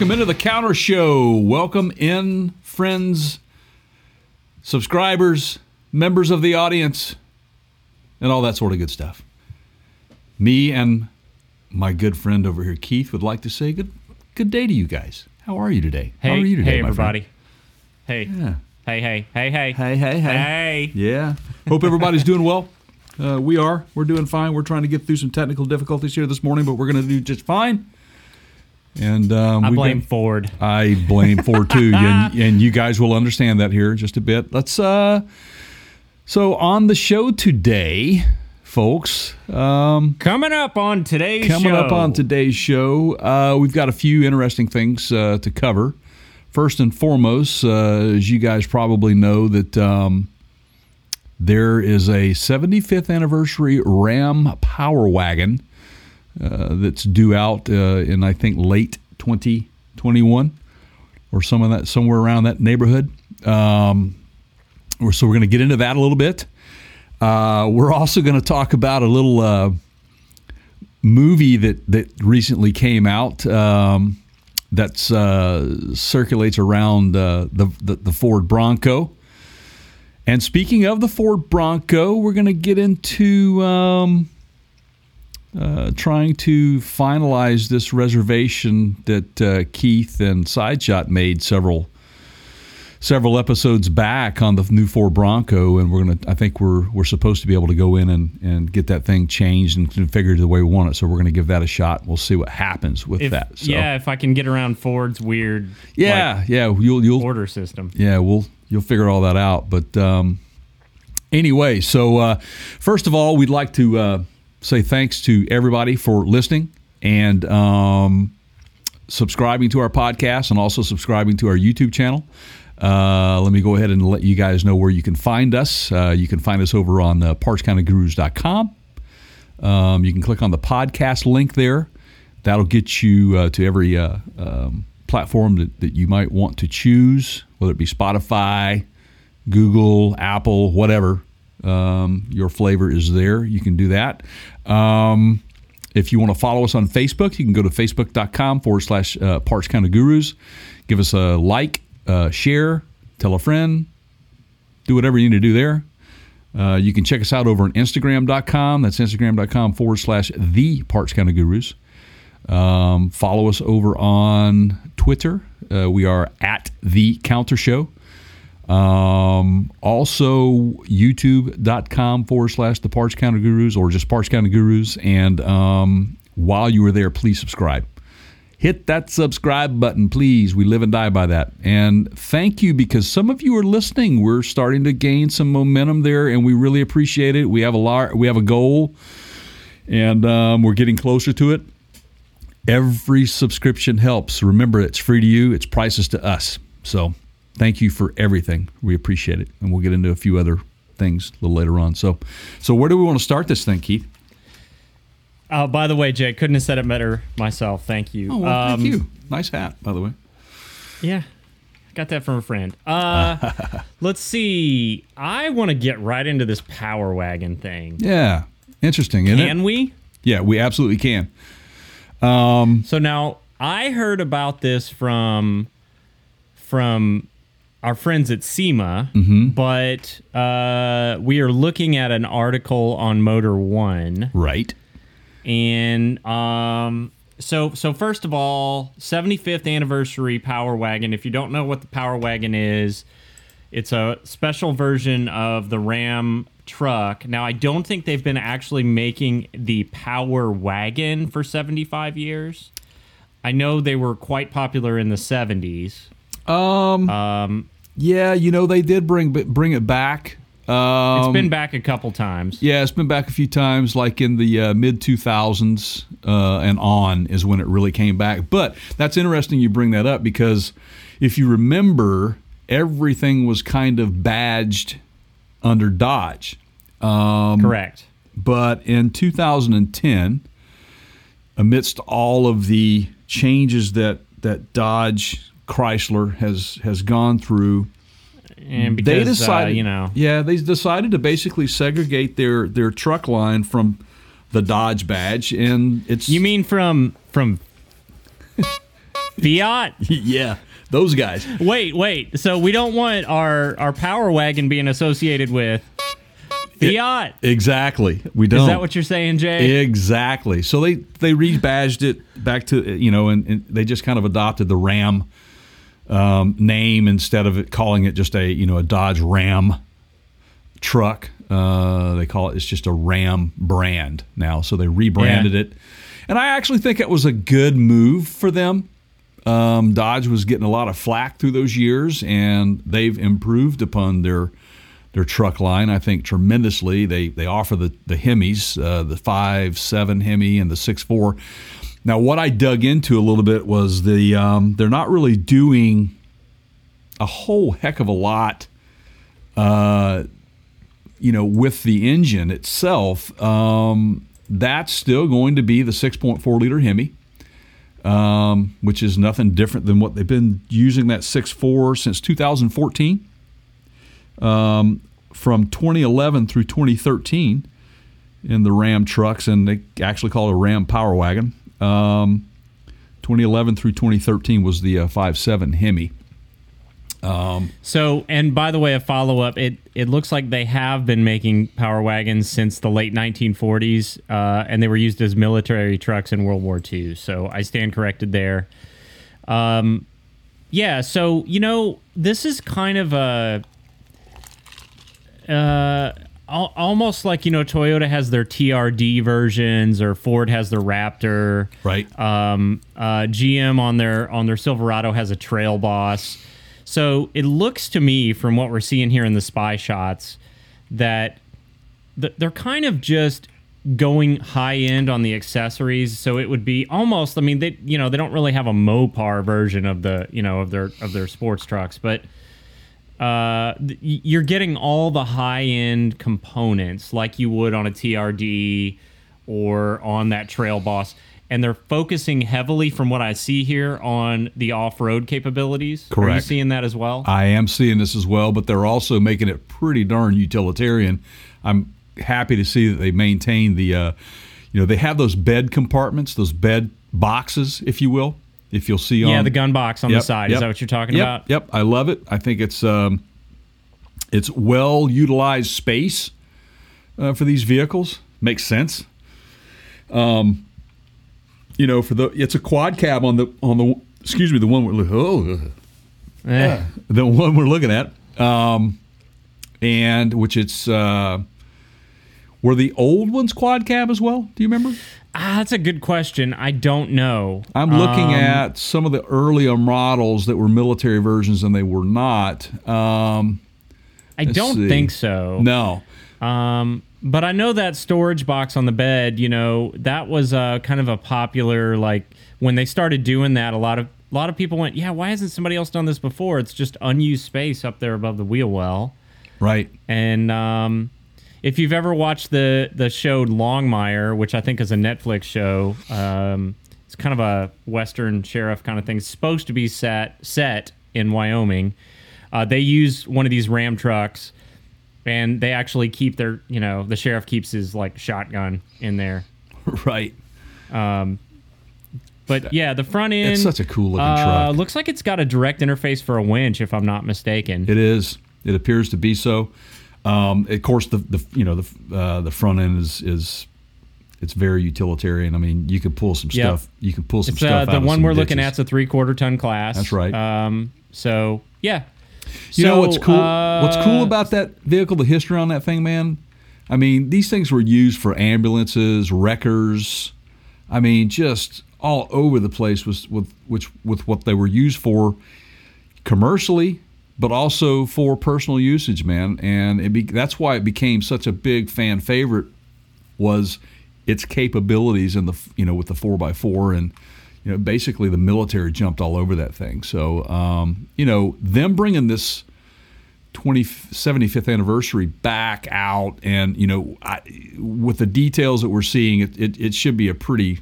Welcome into the Counter Show. Welcome in, friends, subscribers, members of the audience, and all that sort of good stuff. Me and my good friend over here, Keith, would like to say good good day to you guys. How are you today? Hey, How are you today, hey, friend? everybody. Hey, Yeah. hey, hey, hey, hey, Hey, hey, hey. hey. Yeah. Hope everybody's doing well. Uh, we are. We're doing fine. We're trying to get through some technical difficulties here this morning, but we're going to do just fine. And um, I blame been- Ford. I blame Ford too, and, and you guys will understand that here in just a bit. Let's. uh So on the show today, folks, um, Coming up on today's coming show. up on today's show, uh, we've got a few interesting things uh, to cover. First and foremost, uh, as you guys probably know, that um, there is a 75th anniversary Ram Power Wagon that's due out uh, in I think late 2021 or some of that somewhere around that neighborhood. Um, so we're going to get into that a little bit. Uh, we're also going to talk about a little uh, movie that that recently came out um, that uh, circulates around uh, the, the the Ford Bronco. And speaking of the Ford Bronco, we're going to get into um, uh, trying to finalize this reservation that uh, Keith and Sideshot made several several episodes back on the new Ford Bronco, and we're gonna. I think we're we're supposed to be able to go in and, and get that thing changed and configured the way we want it. So we're gonna give that a shot. We'll see what happens with If, that. So, Yeah, if I can get around Ford's weird yeah, yeah. You'll you'll order system. yeah, we'll you'll figure all that out. But um, anyway, so uh, first of all, we'd like to uh, say thanks to everybody for listening and um, subscribing to our podcast and also subscribing to our YouTube channel. Uh, let me go ahead and let you guys know where you can find us. Uh, you can find us over on uh, partscountergurus.com. Um, you can click on the podcast link there. That'll get you uh, to every uh, um, platform that, that you might want to choose, whether it be Spotify, Google, Apple, whatever. Um, your flavor is there. You can do that. Um, if you want to follow us on Facebook, you can go to facebook.com forward slash uh, Parts Counter Gurus. Give us a like, uh, share, tell a friend, do whatever you need to do there. Uh, you can check us out over on Instagram.com. That's Instagram.com forward slash the Parts Counter Gurus. Um, follow us over on Twitter. Uh, we are at the Counter Show. Um, also, youtube.com forward slash the Parts Counter Gurus or just Parts Counter Gurus. And um, while you are there, please subscribe. Hit that subscribe button, please. We live and die by that. And thank you because some of you are listening. We're starting to gain some momentum there, and we really appreciate it. We have a lar- we have a goal, and um, we're getting closer to it. Every subscription helps. Remember, it's free to you. It's priceless to us. So, thank you for everything. We appreciate it, and we'll get into a few other things a little later on. So, so where do we want to start this thing, Keith? Oh, by the way, Jay, couldn't have said it better myself. Thank you. Oh, well, Um, thank you. Nice hat, by the way. Yeah, got that from a friend. Uh, let's see. I want to get right into this Power Wagon thing. Yeah, interesting, isn't it? Can we? Yeah, we absolutely can. So now I heard about this from from our friends at SEMA, Mm-hmm. but uh, we are looking at an article on Motor One, Right. and um, so so first of all, 75th anniversary Power Wagon. If you don't know what the Power Wagon is, it's a special version of the Ram truck. Now, I don't think they've been actually making the Power Wagon for 75 years. I know they were quite popular in the 70s. Um, Um, yeah, you know they did bring bring it back. Um, it's been back a couple times. yeah, it's been back a few times, like in the uh, mid two thousands uh, and on is when it really came back. But that's interesting you bring that up because if you remember, everything was kind of badged under Dodge. Um, Correct. But in 2010, amidst all of the changes that that Dodge Chrysler has has gone through, And because, they decided, uh, you know, yeah, they decided to basically segregate their their truck line from the Dodge badge, and it's you mean from from Fiat. yeah, those guys. Wait, wait. So we don't want our our power wagon being associated with Fiat. Exactly. We don't. Is that what you're saying, Jay? Exactly. So they they rebadged it back to you know, and, and they just kind of adopted the Ram um, name instead of it calling it just a you know a Dodge Ram truck. Uh, they call it it's just a Ram brand now. So they rebranded Yeah. it, and I actually think it was a good move for them. Um, Dodge was getting a lot of flack through those years, and they've improved upon their their truck line. I think tremendously. They they offer the the Hemis, uh, the five seven Hemi and the six four. Now, what I dug into a little bit was the um, they're not really doing a whole heck of a lot. Uh, you know, with the engine itself, um, that's still going to be the 6.4 liter Hemi um, which is nothing different than what they've been using that 6.4 since 2014. Um, from 2011 through 2013 in the Ram trucks, and they actually call it a Ram Power Wagon. Um, 2011 through 2013 was the uh, 5.7 Hemi. Um, So, and by the way, a follow up. It it looks like they have been making power wagons since the late 1940s, uh, and they were used as military trucks in World War II. So I stand corrected there. Um, yeah. So you know, this is kind of a. Uh, al- almost like you know, Toyota has their TRD versions, or Ford has their Raptor. Right. Um, uh, GM on their on their Silverado has a Trail Boss. So it looks to me, from what we're seeing here in the spy shots, that th- they're kind of just going high end on the accessories. So it would be almost. I mean, they you know they don't really have a Mopar version of the you know of their of their sports trucks, but uh, you're getting all the high end components like you would on a TRD or on that Trail Boss. And they're focusing heavily, from what I see here, on the off road capabilities. Correct. Are you seeing that as well? I am seeing this as well, but they're also making it pretty darn utilitarian. I'm happy to see that they maintain the, uh, you know, they have those bed compartments, those bed boxes, if you will. If you'll see on yeah, the gun box on Yep, the side. yep. Is that what you're talking Yep, about? Yep, I love it. I think it's um, it's well utilized space uh, for these vehicles. Makes sense. Um, you know, for the it's a quad cab on the on the excuse me the one we're oh Eh. the one we're looking at, um, and which it's uh, were the old ones quad cab as well? Do you remember? Ah, that's a good question. I don't know. I'm looking Um, at some of the earlier models that were military versions and they were not. Um, I don't see. think so. no. Um, but I know that storage box on the bed, you know, that was uh, kind of a popular like when they started doing that. A lot of a lot of people went, yeah, why hasn't somebody else done this before? It's just unused space up there above the wheel well. Right. And um, if you've ever watched the the show Longmire, which I think is a Netflix show, um, it's kind of a western sheriff kind of thing. It's supposed to be set set in Wyoming. Uh, they use one of these Ram trucks, and they actually keep their you know the sheriff keeps his like shotgun in there. Right. But yeah, the front end. It's such a cool looking uh, truck. Looks like it's got a direct interface for a winch, if I'm not mistaken. It is. It appears to be so. Um, of course, the, the you know the uh, the front end is is it's very utilitarian. I mean, you can pull some Yep. stuff. You can pull some It's stuff. uh, the one we're looking ditches. at's a three quarter ton class. That's right. Um, so yeah, You know what's cool? uh, what's cool about that vehicle? The history on that thing, man. I mean, these things were used for ambulances, wreckers. I mean, just all over the place was with which with what they were used for commercially, but also for personal usage, man. And be, that's why it became such a big fan favorite was its capabilities in the you know with the four x four and you know basically the military jumped all over that thing. So um, you know them bringing this 20, 75th anniversary back out and you know I, with the details that we're seeing, it, it, it should be a pretty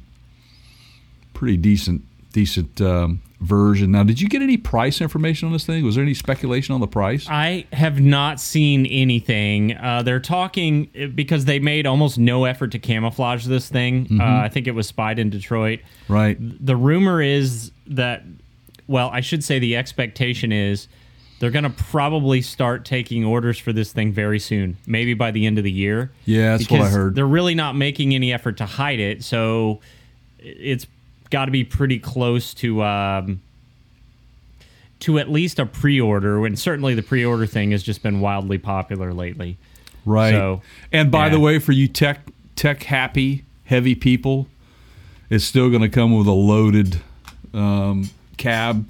pretty decent decent um, version. Now, did you get any price information on this thing? Was there any speculation on the price? I have not seen anything. Uh, they're talking because they made almost no effort to camouflage this thing. Mm-hmm. Uh, I think it was spied in Detroit. right. The rumor is that well, I should say the expectation is they're going to probably start taking orders for this thing very soon, maybe by the end of the year. Yeah, that's what I heard. They're really not making any effort to hide it, so it's got to be pretty close to um, to at least a pre-order. And certainly the pre-order thing has just been wildly popular lately. Right. So, and by yeah. the way, for you tech tech happy heavy people, it's still going to come with a loaded um, cab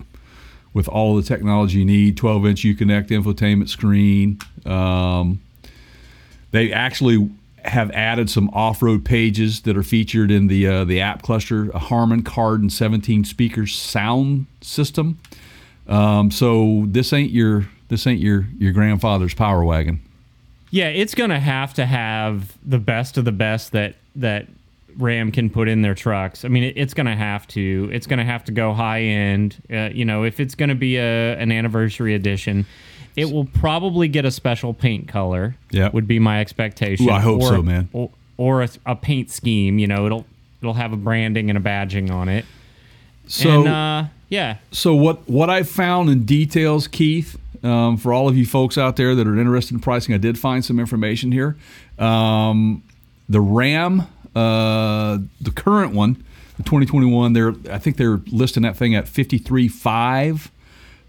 with all the technology you need 12 inch Uconnect infotainment screen. Um, they actually have added some off road pages that are featured in the uh, the app cluster, a Harman Kardon 17 speakers sound system. Um, so this ain't your this ain't your your grandfather's power wagon. Yeah, it's to have to have the best of the best that that Ram can put in their trucks. I mean, it, it's to have to. It's to have to go high end. Uh, you know, if it's to be a an anniversary edition, it will probably get a special paint color. Yeah, would be my expectation. Ooh, I hope Or so, man. Or, or a, a paint scheme. You know, it'll it'll have a branding and a badging on it. So and uh, yeah, So what what I found in details, Keith, um, for all of you folks out there that are interested in pricing, I did find some information here. Um, the Ram, uh, the current one, the 2021, they're I think they're listing that thing at 53.5.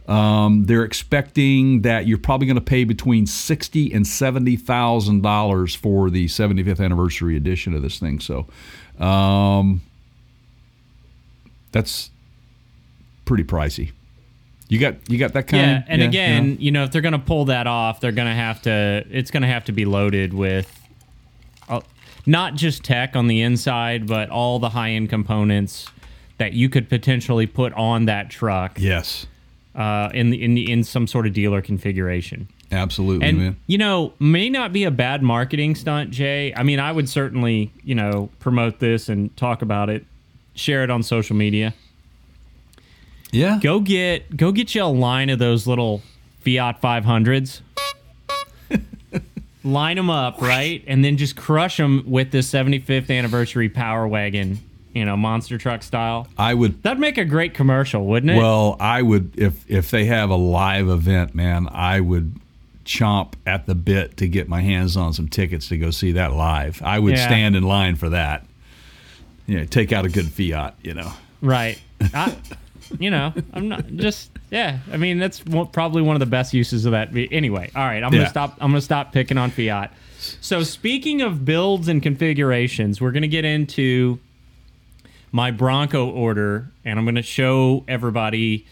Um, they're expecting that you're probably going to pay between sixty and seventy thousand dollars for the 75th anniversary edition of this thing. So, um, that's pretty pricey. You got you got that kind yeah. of And again, yeah. you know, if they're going to pull that off, they're going to have to. It's going to have to be loaded with uh, not just tech on the inside, but all the high end components that you could potentially put on that truck yes, uh, in the, in the, in some sort of dealer configuration. absolutely, And man. you know, may not be a bad marketing stunt, Jay. I mean, I would certainly you know promote this and talk about it, share it on social media. Yeah, Go get go get you a line of those little Fiat 500s. Line them up, right? And then just crush them with this 75th anniversary Power Wagon, you know, monster truck style. I would. That'd make a great commercial, wouldn't it? Well, I would if if they have a live event, man. I would chomp at the bit to get my hands on some tickets to go see that live. I would Yeah. stand in line for that. Yeah, take out a good Fiat, you know. right. I, you know, I'm not just yeah. I mean, that's probably one of the best uses of that. Anyway, all right. I'm Yeah. gonna stop. I'm gonna stop picking on Fiat. So speaking of builds and configurations, we're gonna get into my Bronco order, and I'm gonna show everybody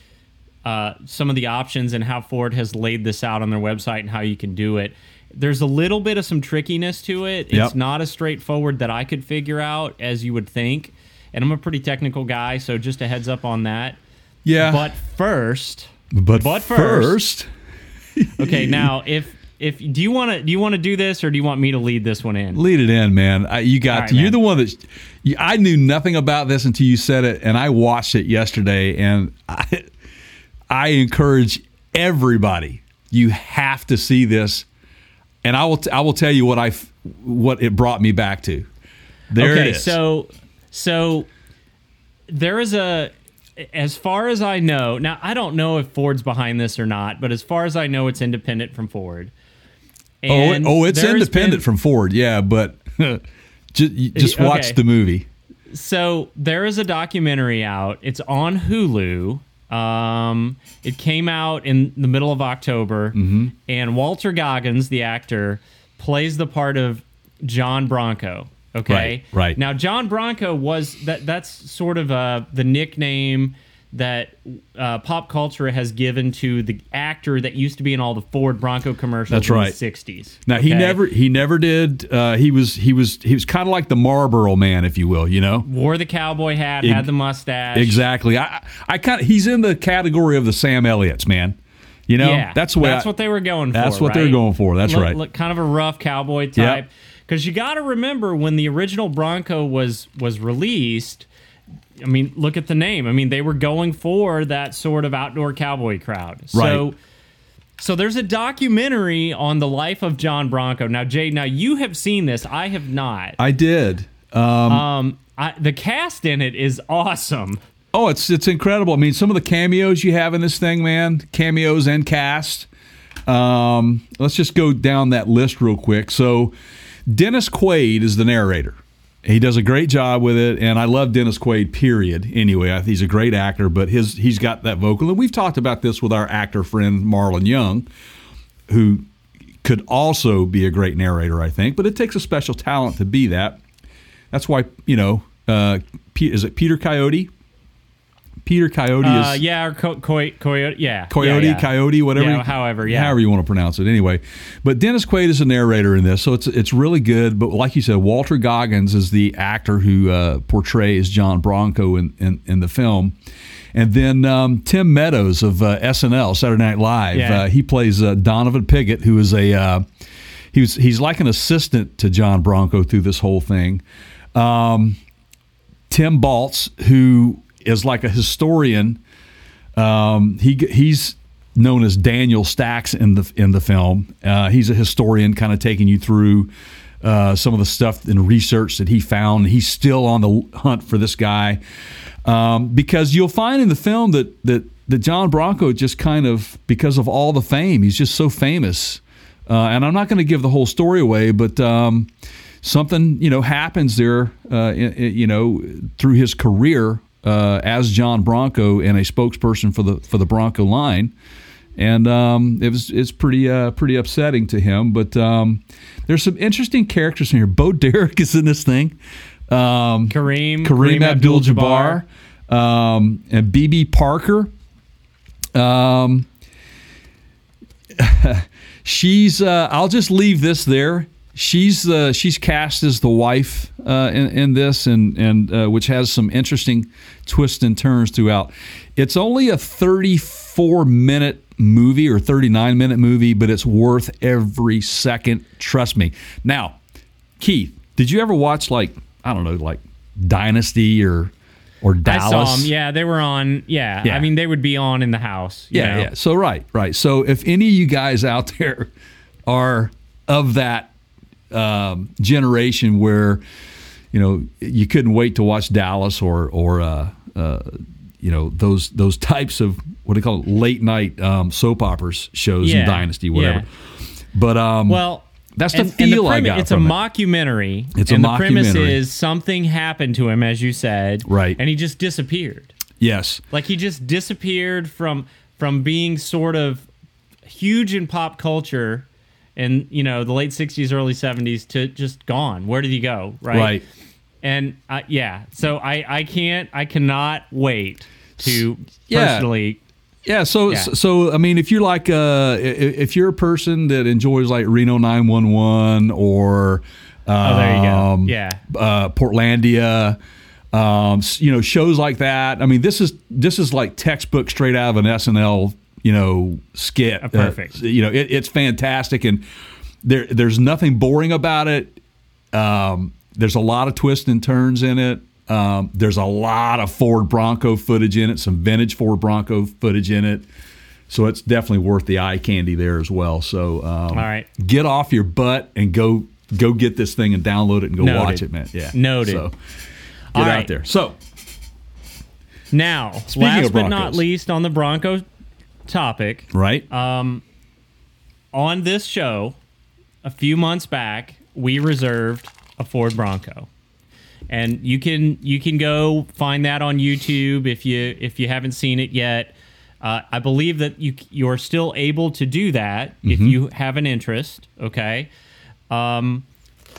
uh, some of the options and how Ford has laid this out on their website and how you can do it. There's a little bit of some trickiness to it. Yep. It's not as straightforward that I could figure out as you would think. And I'm a pretty technical guy, so just a heads up on that. Yeah, But first, but, but first, okay, now if if do you want to do you want to do this or do you want me to lead this one in? lead it in, man. I, you got right, to. You're the one that. I knew nothing about this until you said it, and I watched it yesterday, and I, I encourage everybody. You have to see this, and I will. T- I will tell you what I what it brought me back to. There okay, it is. so so there is a as far as I know, now I don't know if Ford's behind this or not, but as far as I know, it's independent from Ford. Oh, And oh, it's independent been- from Ford, yeah, but just, just watch Okay. the movie. So there is a documentary out. It's on Hulu. Um, it came out in the middle of October, Mm-hmm. and Walton Goggins, the actor, plays the part of John Bronco. Okay, Right, right. Now, John Bronco was that. That's sort of uh, the nickname that uh, pop culture has given to the actor that used to be in all the Ford Bronco commercials That's in right. the '60s. Now he okay? never he never did. Uh, he was he was he was kind of like the Marlboro man, if you will. You know. wore the cowboy hat, Ex- had the mustache. Exactly. I I kind of he's in the category of the Sam Elliott's man. You know, Yeah, that's way that's I- what they were going for. That's what they're right? going for. That's Look- right. look, kind of a rough cowboy type. Because you got to remember when the original Bronco was was released. I mean, look at the name. I mean, they were going for that sort of outdoor cowboy crowd. So, Right. so there's a documentary on the life of John Bronco. Now, Jay, now you have seen this. I have not. I did. Um, Um, I, the cast in it is awesome. Oh, it's it's incredible. I mean, some of the cameos you have in this thing, man, cameos and cast. Um, let's just go down that list real quick. So, Dennis Quaid is the narrator. He does a great job with it, and I love Dennis Quaid. Period. Anyway, he's a great actor, but his he's got that vocal, and we've talked about this with our actor friend Marlon Young, who could also be a great narrator, I think. But it takes a special talent to be that. That's why you know, uh, is it Peter Coyote? Peter Coyote Uh, is yeah, or co- co- coyote. Yeah, Coyote, yeah, yeah. Coyote, whatever. Yeah, you- however, yeah. however you want to pronounce it. Anyway, but Dennis Quaid is a narrator in this, so it's it's really good. But like you said, Walton Goggins is the actor who uh, portrays John Bronco in, in in the film. And then um, Tim Meadows of uh, SNL, Saturday Night Live, Yeah. uh, he plays uh, Donovan Piggott, who is a uh, he was he's like an assistant to John Bronco through this whole thing. Um, Tim Baltz, who is like a historian, um, he he's known as Daniel Stacks in the in the film. Uh, he's a historian, kind of taking you through uh, some of the stuff and research that he found. He's still on the hunt for this guy um, because you'll find in the film that that that John Bronco just kind of because of all the fame, he's just so famous. Uh, and I'm not going to give the whole story away, but um, something you know happens there, uh, i- i- you know, through his career uh, as John Bronco and a spokesperson for the for the Bronco line, and um, it was it's pretty uh, pretty upsetting to him. But um, there's some interesting characters in here. Bo Derek is in this thing. Um, Kareem, Kareem Abdul-Jabbar um, and BB Parker. Um, she's. Uh, I'll just leave this there. She's uh, she's cast as the wife uh, in, in this, and and uh, which has some interesting twists and turns throughout. It's only a 34 minute movie or 39 minute movie, but it's worth every second. Trust me. Now, Keith, did you ever watch like I don't know, like Dynasty or or Dallas. I saw them. Yeah, they were on. Yeah. Yeah. I mean, they would be on in the house. you Yeah, know? yeah. So right, right. So if any of you guys out there are of that um, generation where you know you couldn't wait to watch Dallas or or uh, uh, you know those those types of what do you call it late night um, soap operas shows Yeah, in Dynasty, whatever. yeah. But um, Well, That's the and- and feel I got It's a it. mockumentary. It's a and the premise is something happened to him, as you said, Right. And he just disappeared. yes, Like he just disappeared from from being sort of huge in pop culture in you know the late 60s early 70s to just gone where did he go right right. and uh, yeah so i i can't i cannot wait to Yeah. personally Yeah, so Yeah. so I mean, if you're like uh, if you're a person that enjoys like Reno 911 or um, Oh, there you go. Yeah. uh, Portlandia, um, you know, shows like that. I mean, this is this is like textbook straight out of an SNL, you know, skit. Uh, perfect. you know, it, it's fantastic, and there there's nothing boring about it. Um, there's a lot of twists and turns in it. Um, there's a lot of Ford Bronco footage in it, some vintage Ford Bronco footage in it. So it's definitely worth the eye candy there as well. So um, All right. get off your butt and go go get this thing and download it and go Noted. watch it, man. Yeah, Noted. So get All out right. there. So now Speaking last but not least on the bronco topic. Right, Um, on this show a few months back we reserved a ford bronco. And you can you can go find that on youtube if you if you haven't seen it yet. Uh, i believe that you you're still able to do that if you have an interest okay? Um,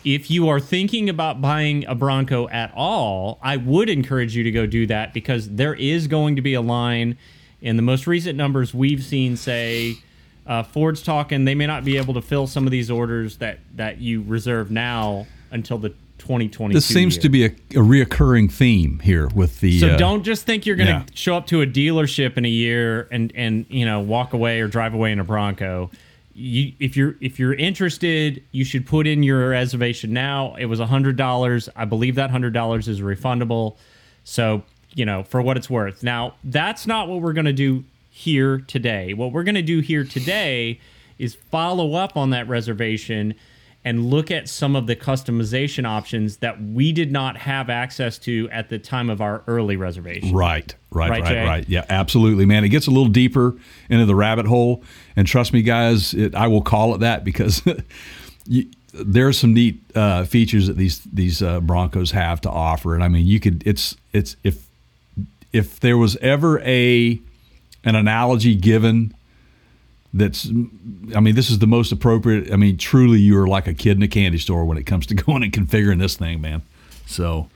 if you are thinking about buying a Bronco at all, I would encourage you to go do that because there is going to be a line in the most recent numbers we've seen say uh, Ford's talking they may not be able to fill some of these orders that that you reserve now until the 2022 this seems year. to be a, a reoccurring theme here with the. So uh, don't just think you're going to yeah. show up to a dealership in a year and and you know walk away or drive away in a Bronco. You, if you're if you're interested, you should put in your reservation now. It was hundred dollars. I believe that hundred dollars is refundable. So you know for what it's worth. Now that's not what we're going to do here today. What we're going to do here today is follow up on that reservation and look at some of the customization options that we did not have access to at the time of our early reservation. Right, right, Right, right, right. Yeah, absolutely, man. It gets a little deeper into the rabbit hole, and trust me, guys, it, I will call it that because you, there are some neat uh, features that these these uh, Broncos have to offer, and I mean, you could. It's it's if if there was ever a an analogy given that's I mean this is the most appropriate I mean truly you are like a kid in a candy store when it comes to going and configuring this thing man. So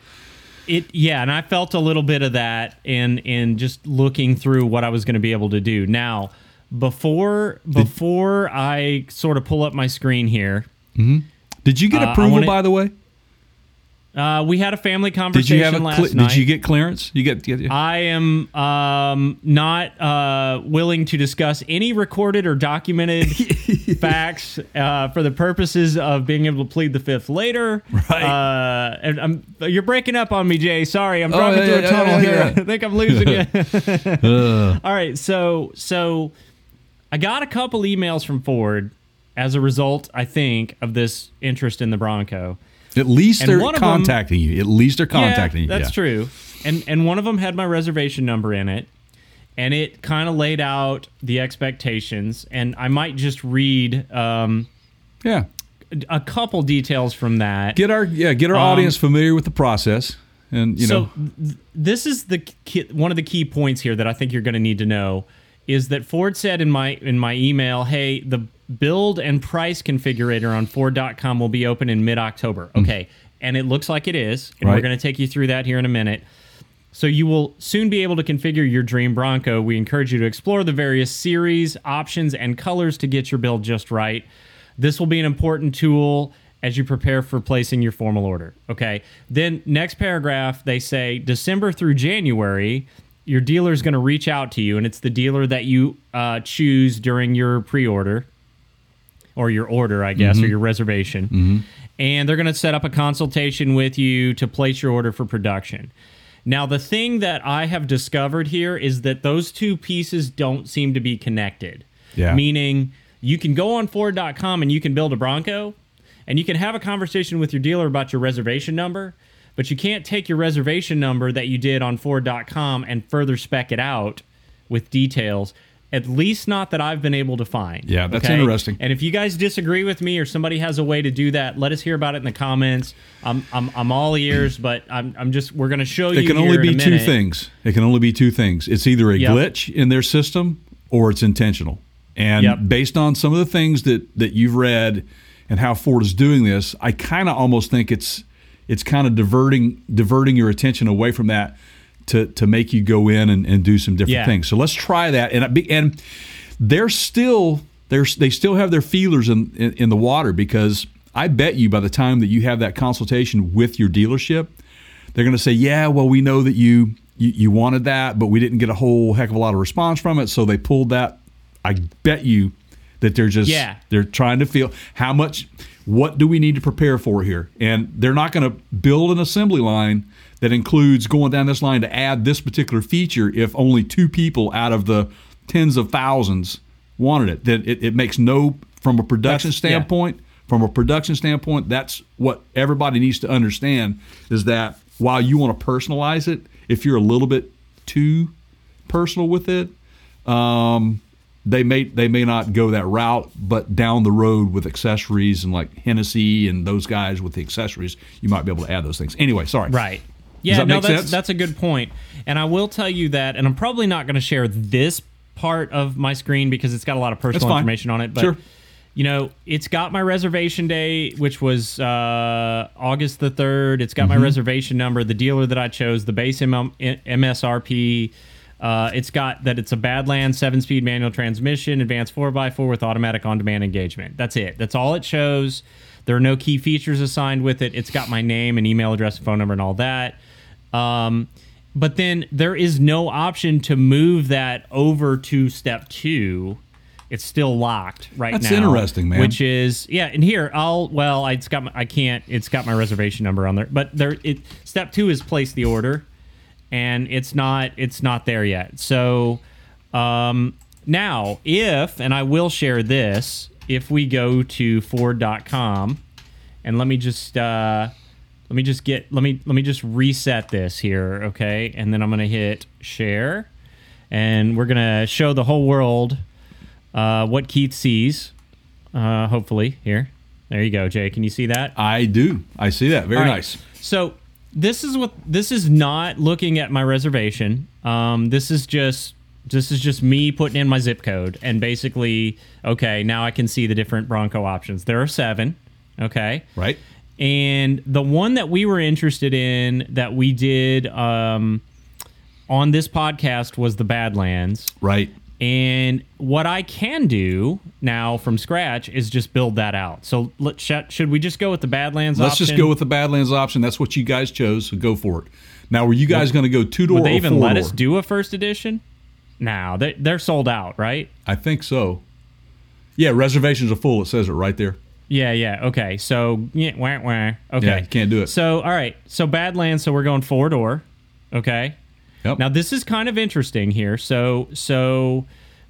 It yeah, and I felt a little bit of that in in just looking through what I was going to be able to do. Now, before before I sort of pull up my screen here, did you get Uh, approval wanna- by the way uh, we had a family did conversation you have a last cle- night. did you get clearance you get, get I am um, not uh, willing to discuss any recorded or documented facts uh, for the purposes of being able to plead the fifth later. Right. Uh, and I'm, you're breaking up on me, Jay. Sorry, I'm Oh, driving yeah, through yeah, a tunnel yeah, here. I think I'm losing you. All right, so so I got a couple emails from Ford as a result, I think, of this interest in the Bronco. At least And they're of them- contacting you at least they're contacting yeah, you That's yeah. true. And and one of them had my reservation number in it, and it kind of laid out the expectations. And I might just read um, yeah a couple details from that. get our yeah get our Um, audience familiar with the process and you so know th- this is the key, one of the key points here that I think you're going to need to know is that Ford said in my in my email, "Hey, the build and price configurator on Ford.com will be open in mid October." Okay, and it looks like it is, and we're going to take you through that here in a minute. So you will soon be able to configure your dream Bronco. We encourage you to explore the various series, options, and colors to get your build just right. This will be an important tool as you prepare for placing your formal order. Okay. Then next paragraph, they say December through January, your dealer is going to reach out to you, and it's the dealer that you uh, choose during your pre-order or your order, I guess, or mm-hmm. your reservation. Mm-hmm. And they're going to set up a consultation with you to place your order for production. Now, the thing that I have discovered here is that those two pieces don't seem to be connected. Yeah. Meaning, you can go on Ford.com and you can build a Bronco, and you can have a conversation with your dealer about your reservation number, but you can't take your reservation number that you did on Ford.com and further spec it out with details. At least not that I've been able to find. Yeah, that's interesting. And if you guys disagree with me or somebody has a way to do that, let us hear about it in the comments. I'm I'm, I'm all ears, but I'm, I'm just we're going to show you. it can only be two things it can only be two things it's either a Yep. glitch in their system or it's intentional and Yep. based on some of the things that that you've read and how ford is doing this i kind of almost think it's it's kind of diverting diverting your attention away from that to to make you go in and, and do some different Yeah. things so let's try that and be- and they're still they're they still have their feelers in, in in the water because i bet you by the time that you have that consultation with your dealership they're going to say, yeah, well, we know that you, you you wanted that, but we didn't get a whole heck of a lot of response from it, so they pulled that. I bet you that they're just Yeah. they're trying to feel how much what do we need to prepare for here, and they're not going to build an assembly line that includes going down this line to add this particular feature if only two people out of the tens of thousands wanted it. Then it, it makes no from a production That's- yeah. standpoint from a production standpoint, that's what everybody needs to understand is that while you want to personalize it, if you're a little bit too personal with it, um, they may they may not go that route, but down the road with accessories and like Hennessey and those guys with the accessories, you might be able to add those things. Anyway, sorry. Right. Yeah, that no, that's sense? that's a good point. And I will tell you that, and I'm probably not going to share this part of my screen because it's got a lot of personal information on it. But Sure. you know, it's got my reservation day, which was uh, August the third. It's got my Mm-hmm. reservation number, the dealer that I chose, the base M- MSRP. Uh, it's got that it's a Badland seven-speed manual transmission, advanced four x four with automatic on-demand engagement. That's it. That's all it shows. There are no key features assigned with it. It's got my name and email address, phone number, and all that. Um, but then there is no option to move that over to step two. It's still locked right That's now. That's interesting, man. Which is yeah, and here I'll well, it's got my, I can't. It's got my reservation number on there, but there. It step two is place the order, and it's not. It's not there yet. So um, now, if and I will share this, if we go to Ford.com and let me just uh, let me just get let me let me just reset this here, okay? And then I'm gonna hit share, and we're gonna show the whole world uh, what Keith sees. Uh, hopefully, here. There you go, Jay. Can you see that? I do. I see that. Very right. nice. So this is what this is not looking at my reservation. Um, this is just this is just me putting in my zip code and basically okay now I can see the different Bronco options. There are seven. Okay. Right. And the one that we were interested in that we did um, on this podcast was the Badlands. Right. And what I can do now from scratch is just build that out. So let, sh- should we just go with the Badlands Let's option? just go with the Badlands option. That's what you guys chose, so go for it. Now, were you guys going to go two door Would they even let us do a first edition? No, they, they're sold out, right? I think so. Yeah, reservations are full. It says it right there. Yeah, yeah. Okay. So, yeah, wah, wah. Okay. Yeah, can't do it. So, all right. So, Badlands, so we're going four door. Okay. Yep. Now, this is kind of interesting here. So, so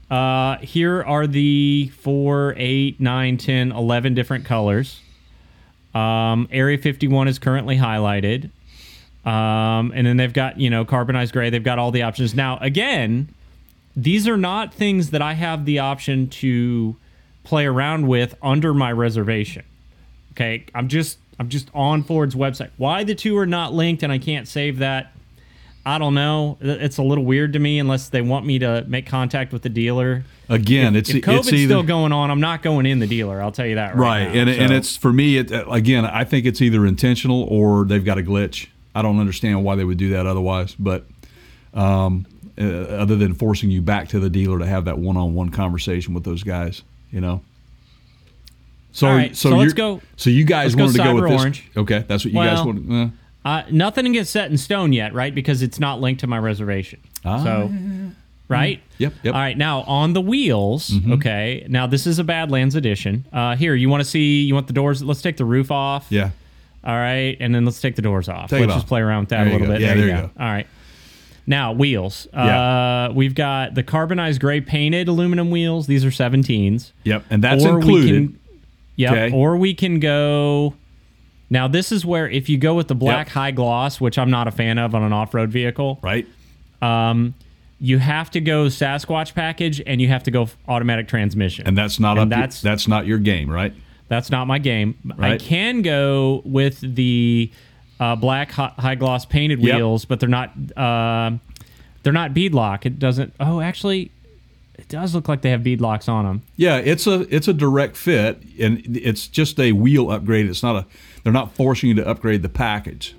uh, here are the four, eight, nine, 10, 11 different colors. Um, Area 51 is currently highlighted. Um, and then they've got, you know, carbonized gray. They've got all the options. Now, again, these are not things that I have the option to play around with under my reservation. Okay, I'm just I'm just on Ford's website. Why the two are not linked and I can't save that? I don't know. It's a little weird to me unless they want me to make contact with the dealer. Again, it's If COVID's it's either still going on, I'm not going in the dealer. I'll tell you that right, right, now. and and it's for me. It, again, I think it's either intentional or they've got a glitch. I don't understand why they would do that otherwise, but um, uh, other than forcing you back to the dealer to have that one-on-one conversation with those guys, you know. So, right, so you're- let's go- So you guys let's go wanted to go with this? Orange. Okay, that's what you guys Well, wanted. Uh, Uh, nothing gets set in stone yet, right? Because it's not linked to my reservation. Ah, so, right? Yep, yep. All right. Now on the wheels. Mm-hmm. Okay. Now this is a Badlands edition. Uh, here, you want to see? You want the doors? Let's take the roof off. yeah. All right, and then let's take the doors off. Take let's off. just play around with that There a little bit. Yeah, there, there you you go. go. All right. Now wheels. Yeah. Uh, we've got the carbonized gray painted aluminum wheels. These are 17s. Yep, and that's Or included. Yep. Okay. Or we can go. Now this is where if you go with the black Yep. high gloss, which I'm not a fan of on an off-road vehicle, right. um, you have to go Sasquatch package and you have to go automatic transmission. And that's not And up. that's- that's not your game, right? That's not my game. I can go with the uh, black hi- high gloss painted Yep. wheels, but they're not. Uh, they're not beadlock. It doesn't. Oh, actually, it does look like they have beadlocks on them. Yeah, it's a it's a direct fit, and it's just a wheel upgrade. It's not a. They're not forcing you to upgrade the package.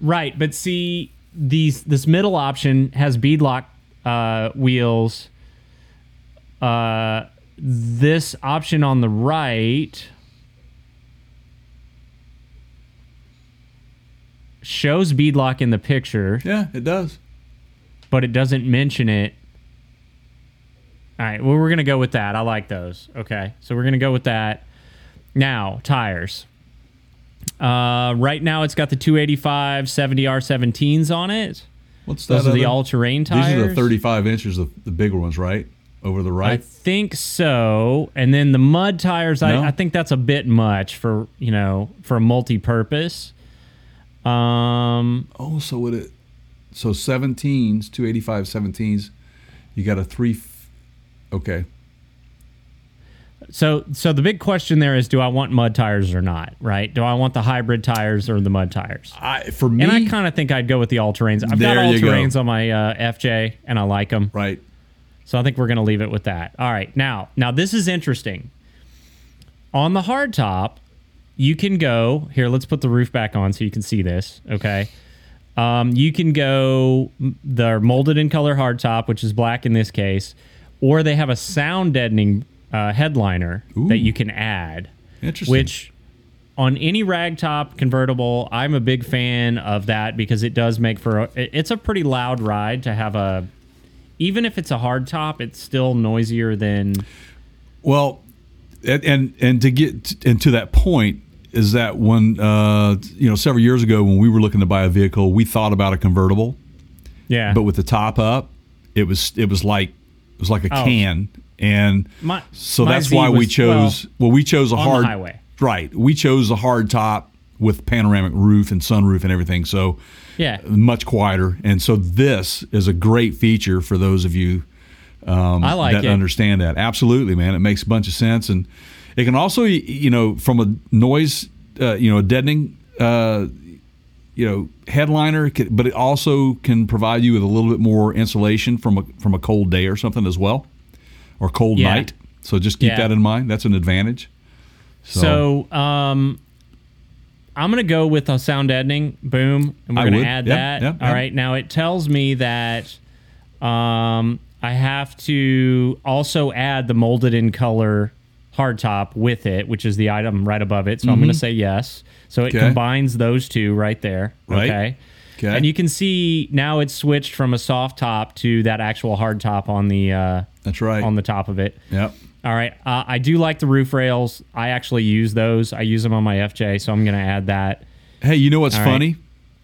Right, but see, these this middle option has beadlock uh, wheels. Uh, this option on the right shows beadlock in the picture. Yeah, it does. but it doesn't mention it. All right, well, we're going to go with that. I like those. Okay, so we're going to go with that. Now, tires. Uh, right now, it's got the 285 70R17s on it. What's that? Those are the all terrain tires. These are the 35 inches, the, the bigger ones, right? Over the right? I think so. And then the mud tires, No? I, I think that's a bit much for, you know, for a multi purpose. Um, oh, so would it? So 17s, 285 17s. You got a three. f- Okay. So, so the big question there is, do I want mud tires or not? Right? Do I want the hybrid tires or the mud tires? I for me. And I kind of think I'd go with the all terrains. I've got all go. terrains on my uh, FJ, and I like them. right. So I think we're going to leave it with that. All right, now, now this is interesting. On the hard top, you can go here. Let's put the roof back on so you can see this. Okay. Um, you can go the molded in color hardtop, which is black in this case, or they have a sound deadening uh, headliner Ooh. that you can add. Interesting. Which on any ragtop convertible, I'm a big fan of that because it does make for a, it's a pretty loud ride to have a even if it's a hard top, it's still noisier than Well, and and, and to get and to that point is that when uh, you know several years ago when we were looking to buy a vehicle, we thought about a convertible, yeah. but with the top up, it was it was like it was like a Oh. can, and My- so my that's Z why we was- chose. Well, we chose a hard highway. right. We chose a hard top with panoramic roof and sunroof and everything, so Yeah. much quieter. And so this is a great feature for those of you um, I like that it. understand that. Absolutely, man. It makes a bunch of sense, and it can also, you know, from a noise, uh, you know, a deadening, uh, you know, headliner, but it also can provide you with a little bit more insulation from a from a cold day or something as well, or cold Yeah. night. So just keep Yeah. that in mind. That's an advantage. So, um, I'm gonna go with a sound deadening. Boom, and we're gonna add Yep, that. yep, All yep. right. Now it tells me that um, I have to also add the molded in color hardtop with it, which is the item right above it. So I'm gonna say yes. So it Mm-hmm. Okay. combines those two right there. Right. Okay. Okay. And you can see now it's switched from a soft top to that actual hard top on the uh, That's right. on the top of it. yep. All right. Uh, I do like the roof rails. I actually use those. I use them on my FJ, so I'm going to add that. Hey, you know what's All right. funny?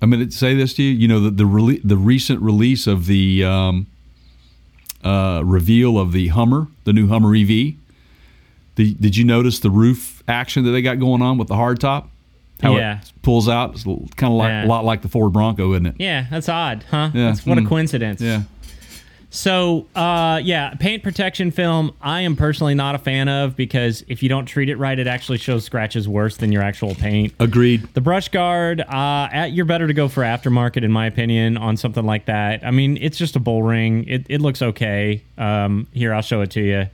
I'm going to say this to you. You know the the, rele- the recent release of the um, uh, reveal of the Hummer, the new Hummer EV. The, did you notice the roof action that they got going on with the hardtop? How Yeah. it pulls out. It's kind of like Yeah. a lot like the Ford Bronco, isn't it? Yeah, that's odd, huh? Yeah. That's what a Hmm. coincidence. Yeah. So, uh, yeah, paint protection film, I am personally not a fan of because if you don't treat it right, it actually shows scratches worse than your actual paint. Agreed. The brush guard, uh, at, you're better to go for aftermarket, in my opinion, on something like that. I mean, it's just a bull ring. It, it looks okay. Um, here, I'll show it to you.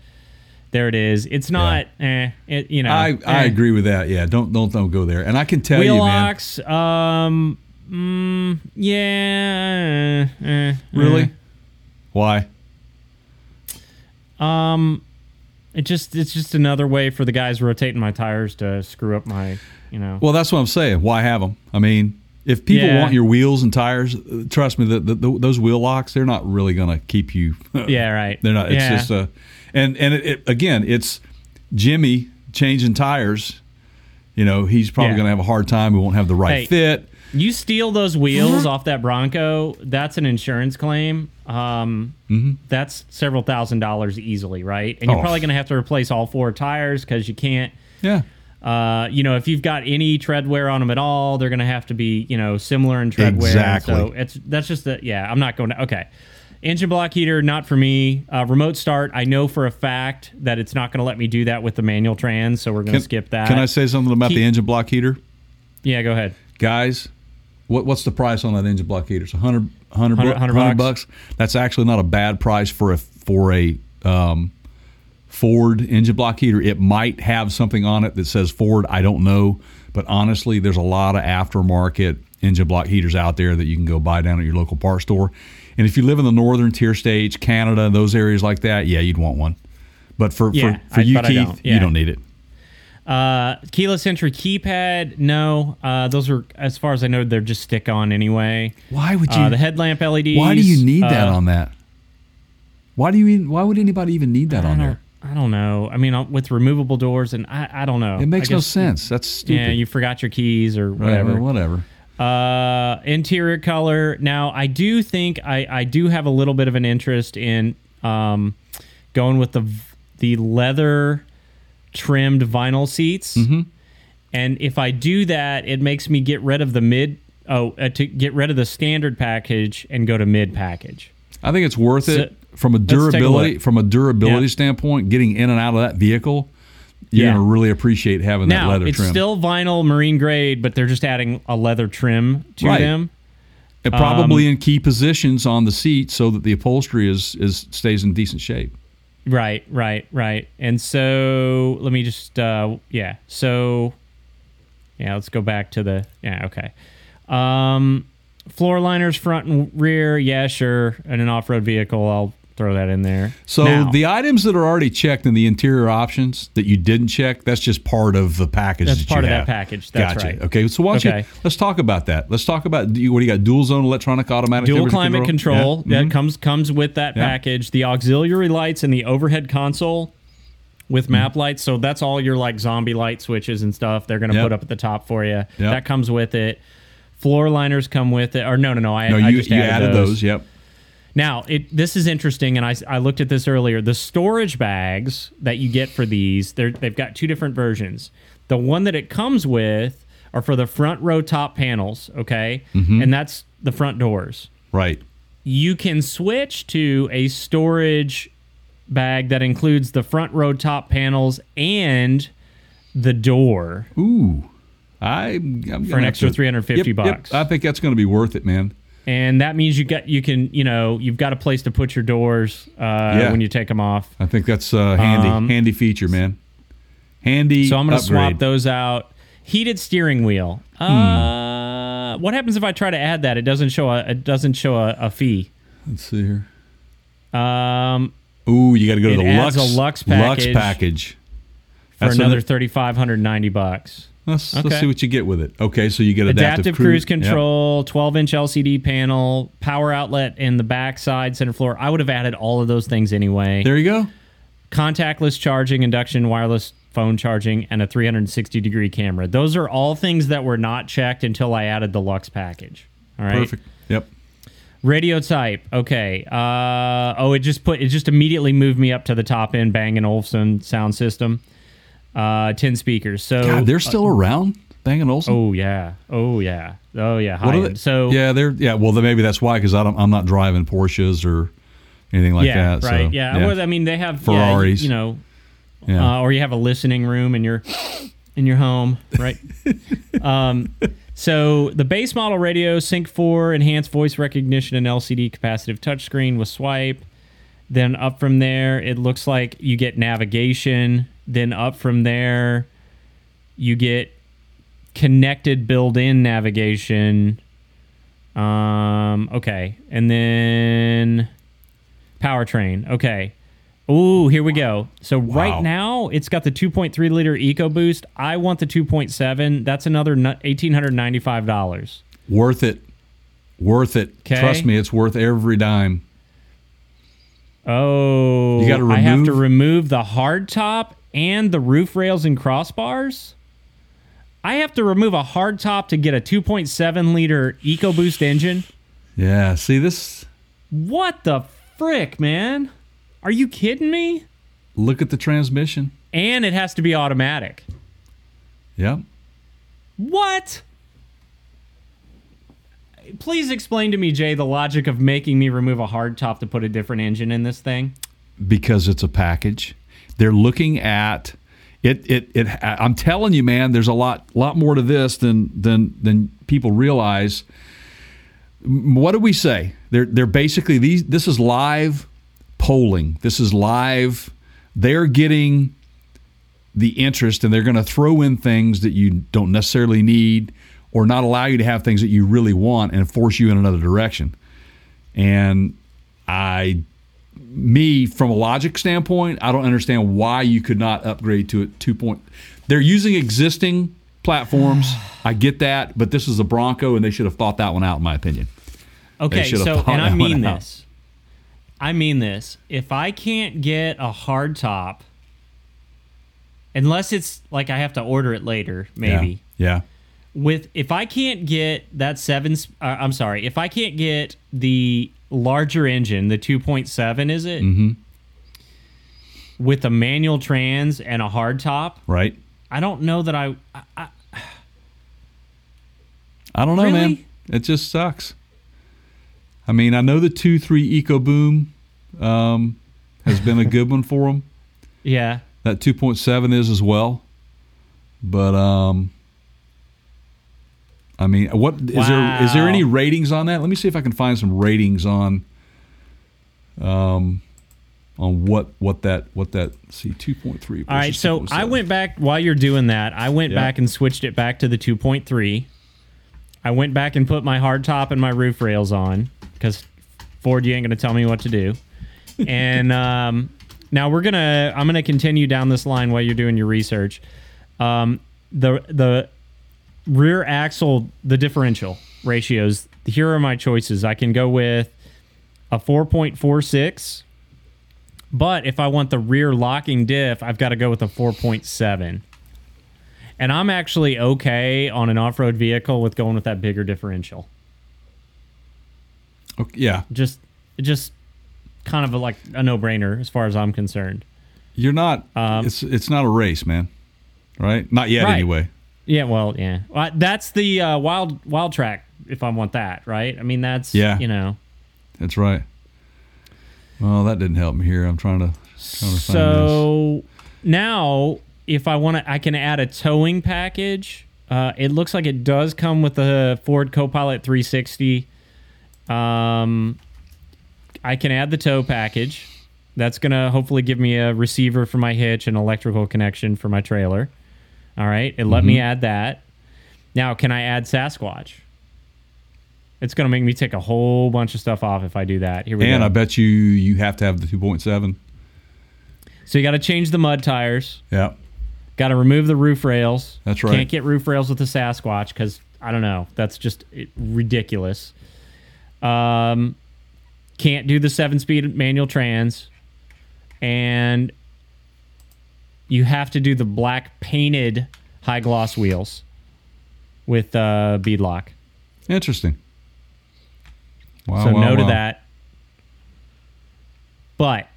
There it is. It's not, eh, it, you know. I, I eh. agree with that. Yeah. Don't don't don't go there. And I can tell Wheel you, man. locks, um, mm, yeah. eh, eh, Really? Why? Um, it just it's just another way for the guys rotating my tires to screw up my, you know. Well, that's what I'm saying. Why have them? I mean, if people Yeah. want your wheels and tires, uh, trust me, the, the, the, those wheel locks, they're not really going to keep you. yeah, right. They're not. It's yeah. just a, and and it, it, again, it's Jimmy changing tires. You know, he's probably Yeah. going to have a hard time. We won't have the right Hey. fit. You steal those wheels off that Bronco, that's an insurance claim. Um, That's several thousand dollars easily, right? And you're Oh. probably going to have to replace all four tires because you can't. Yeah. Uh, you know, if you've got any tread wear on them at all, they're going to have to be, you know, similar in tread Exactly. wear. So it's that's just the yeah. I'm not going to okay. Engine block heater, not for me. Uh, remote start, I know for a fact that it's not going to let me do that with the manual trans, so we're going to skip that. Can I say something about Keep- the engine block heater, Yeah, go ahead. guys? What, what's the price on that engine block heater? It's 100, 100, 100 100, 100 bucks. That's actually not a bad price for a for a um, Ford engine block heater. It might have something on it that says Ford. I don't know, but honestly, there's a lot of aftermarket engine block heaters out there that you can go buy down at your local parts store. And if you live in the northern tier states, Canada, those areas like that, yeah, you'd want one. But for Yeah, for, for I- you, Keith, don't. Yeah. you don't need it. Uh, keyless entry keypad, no. Uh, those are, as far as I know, they're just stick on anyway. Why would you? Uh, the headlamp LEDs. why do you need that uh, on that? Why do you? even- Why would anybody even need that I on there? I don't know. I mean, uh, with removable doors, and I, I don't know. It makes no sense. That's stupid. Yeah, you forgot your keys or Right, whatever. Uh, interior color. Now, I do think I, I do have a little bit of an interest in um, going with the the leather trimmed vinyl seats. Mm-hmm. And if I do that, it makes me get rid of the mid. Oh, uh, to get rid of the standard package and go to mid package. I think it's worth So- it from a take a durability from a durability Yeah. standpoint. Getting in and out of that vehicle, you're Yeah. going to really appreciate having that leather it's trim. It's still vinyl marine grade, but they're just adding a leather trim to Right. them. and probably um, in key positions on the seat so that the upholstery is is stays in decent shape. Right, right, right. And so let me just uh yeah. So yeah, let's go back to the yeah, okay. Um floor liners front and rear, yeah, sure. And an off-road vehicle, I'll throw that in there. So Now- the items that are already checked in the interior options that you didn't check, that's just part of the package. That's that part of that package. That's gotcha. right. Okay, so why don't you let's talk about that. Let's talk about what do you got? Dual zone electronic automatic dual climate control, Yeah. that Mhm. comes comes with that Yeah. package. The auxiliary lights and the overhead console with Mm-hmm. map lights. So that's all your like zombie light switches and stuff. They're going to Yep. put up at the top for you. Yep. That comes with it. Floor liners come with it. Or no, no, no. I, No, I you just you added, added those. those. Yep. Now, it this is interesting, and I, I looked at this earlier. The storage bags that you get for these, they're, they've got two different versions. The one that it comes with are for the front row top panels, okay, mm-hmm. and that's the front doors. Right. You can switch to a storage bag that includes the front row top panels and the door. Ooh. I I'm For an extra to- 350 Yep, yep. bucks. I think that's going to be worth it, man. And that means you got you can you know you've got a place to put your doors uh, Yeah. when you take them off. I think that's a handy Um, handy feature, man. Handy. So I'm going to swap those out. Heated steering wheel. Uh, what happens if I try to add that? It doesn't show a it doesn't show a, a fee. Let's see here. Um, Ooh, you got to go to the Lux a Lux package. Lux package. for That's another another- thirty five hundred ninety bucks. Let's, Okay. let's see what you get with it. Okay, so you get adaptive, Adaptive, cruise, Yep. control, 12 inch LCD panel, power outlet in the back side, center floor. I would have added all of those things anyway. There you go. contactless charging, induction wireless phone charging, and a 360 degree camera. Those are all things that were not checked until I added the Lux package. All right. Perfect. Yep. Radio type. Okay. Uh, oh, it just put it just immediately moved me up to the top end Bang & Olufsen sound system. Uh, 10 speakers. So God, they're still around. Bang and Olufsen. Oh yeah. Oh yeah. Oh yeah. High? So yeah, they're yeah. Well, then maybe that's why because I don't. I'm not driving Porsches or anything like yeah, that. right. so, yeah. Well, I mean, they have yeah, Ferraris. you know, Yeah. uh, or you have a listening room in your in your home, right? um, so the base model radio, Sync 4, enhanced voice recognition, and LCD capacitive touchscreen with swipe. Then up from there, it looks like you get navigation. Then up from there, you get connected built-in navigation. Um, okay, and then powertrain. Okay. Ooh, here we go. So Wow. right now it's got the 2.3 liter EcoBoost. I want the 2.7. That's another $1,895. worth it. Worth it. 'Kay. Trust me, it's worth every dime. Oh, You gotta I have to remove- remove the hard top and the roof rails and crossbars. I have to remove a hard top to get a 2.7 liter EcoBoost engine. Yeah. See this. What the frick, man? Are you kidding me? Look at the transmission. And it has to be automatic. Yep. What? Please explain to me, Jay, the logic of making me remove a hard top to put a different engine in this thing. because it's a package. They're looking at it. It. It. I'm telling you, man. There's a lot, lot more to this than than than people realize. What do we say? They're they're basically these. This is live polling. This is live. They're getting the interest, and they're going to throw in things that you don't necessarily need, or not allow you to have things that you really want, and force you in another direction. And I me from a logic standpoint, I don't understand why you could not upgrade to a two point. They're using existing platforms. I get that, but this is a Bronco, and they should have thought that one out, in my opinion. Okay, so and I mean out. this. I mean this. If I can't get a hard top, unless it's like I have to order it later, maybe. Yeah. With if I can't get that seven, uh, I'm sorry, if I can't get the larger engine, the 2.7, is it? Mm-hmm. With a manual trans and a hard top, Right. I don't know that I. I, I I don't know, man. It just sucks. I mean, I know the two three Eco Boom um, has been a good one for them. yeah. That two point seven is as well. But um, I mean, what is there? Is there any ratings on that? Let me see if I can find some ratings on um on what what that what that see two point three. All right, so I went back while you're doing that. I went Yeah. back and switched it back to the 2.3. I went back and put my hard top and my roof rails on because Ford, you ain't gonna tell me what to do. and um, now we're gonna, I'm gonna continue down this line while you're doing your research. Um, the the rear axle, the differential ratios. Here are my choices. I can go with a 4.46 but if I want the rear locking diff, I've got to go with a 4.7. And I'm actually okay on an off road vehicle with going with that bigger differential. Okay, yeah, Just just kind of a, like a no brainer as far as I'm concerned. You're not. Um, it's it's not a race, man. Right? Not yet, Right. anyway. Yeah, well, yeah, uh, that's the uh, wild Wildtrak. If I want that, right? I mean, that's Yeah. you know. That's right. Well, that didn't help me here. I'm trying to. Trying to find. So now, if I want to, I can add a towing package. Uh, it looks like it does come with the Ford Co-Pilot360. Um, I can add the tow package. That's gonna hopefully give me a receiver for my hitch and electrical connection for my trailer. All right, it let me add that. Now, can I add Sasquatch? It's gonna make me take a whole bunch of stuff off if I do that. Here we And go. And I bet you you have to have the 2.7. so you got to change the mud tires. Yeah. Got to remove the roof rails. That's right. Can't get roof rails with the Sasquatch because I don't know. That's just ridiculous. Um, can't do the seven-speed manual trans, and you have to do the black painted high gloss wheels with uh, bead lock. Interesting. Wow. so wow, no to that. But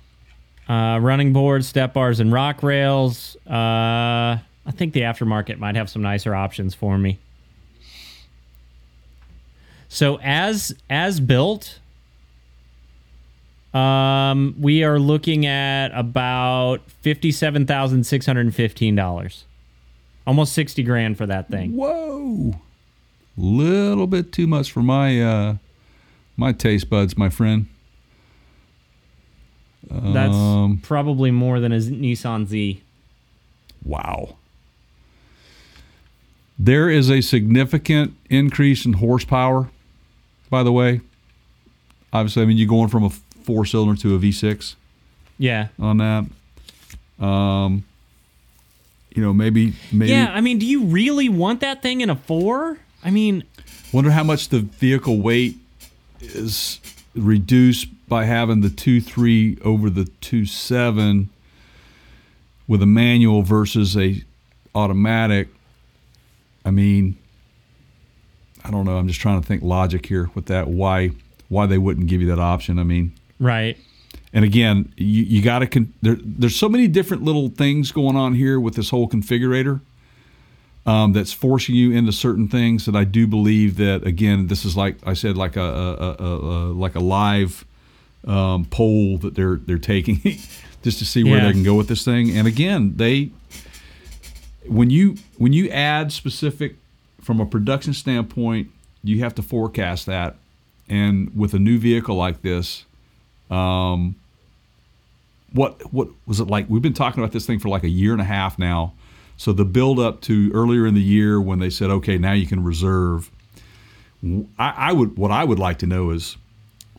uh, running boards, step bars, and rock rails. Uh, I think the aftermarket might have some nicer options for me. So as as built, um, we are looking at about fifty seven thousand six hundred fifteen dollars, almost sixty grand for that thing. Whoa. Little bit too much for my uh my taste buds, my friend. That's Um, probably more than a Nissan Z. Wow. There is a significant increase in horsepower, by the way. Obviously, I mean, you're going from a four cylinder to a V6 Yeah. on that. Um, you know, maybe, maybe, Yeah, I mean, do you really want that thing in a four? I mean, wonder how much the vehicle weight is reduced by having the 2 3 over the 2 7 with a manual versus a automatic. I mean, I don't know. I'm just trying to think logic here with that. Why why they wouldn't give you that option? I mean, right. and again, you, you got to con- there. There's so many different little things going on here with this whole configurator um, that's forcing you into certain things that I do believe that again, this is like I said, like a, a, a, a like a live um, poll that they're they're taking just to see where Yeah. they can go with this thing. And again, they when you when you add specific from a production standpoint, you have to forecast that. And with a new vehicle like this, um, what what was it like? We've been talking about this thing for like a year and a half now. So the build up to earlier in the year when they said, okay, now you can reserve. I, I would what I would like to know is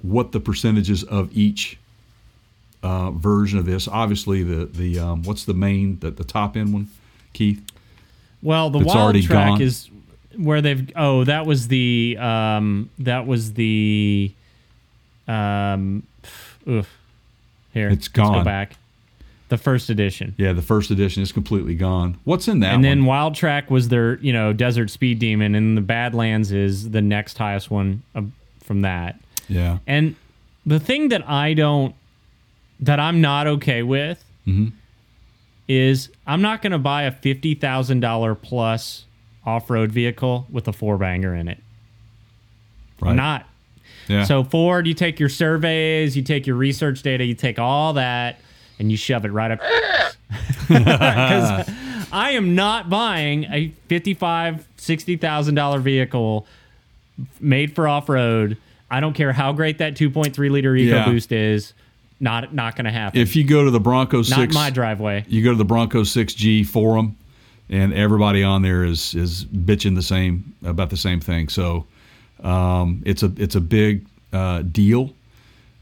what the percentages of each uh, version of this. Obviously, the the um, what's the main the, the top end one, Keith? Well, the Wildtrak gone. is where they've. Oh, that was the. Um, that was the. Um, oof. Here, It's let's go gone. back. The first edition. Yeah, the first edition is completely gone. What's in that? and then one? Wildtrak was their, you know, Desert Speed Demon, and the Badlands is the next highest one from that. yeah, And the thing that I don't, that I'm not okay with, Mm-hmm. is I'm not going to buy a fifty thousand dollar plus off road vehicle with a four banger in it. right. I'm not. Yeah. So Ford, you take your surveys, you take your research data, you take all that, and you shove it right up. Because I am not buying a fifty-five, sixty thousand dollar vehicle made for off road. I don't care how great that two point three liter Yeah. EcoBoost is. Not not going to happen. if you go to the Bronco not six, in my driveway. you go to the Bronco six G forum, and everybody on there is is bitching the same about the same thing. So um, it's a it's a big uh, deal.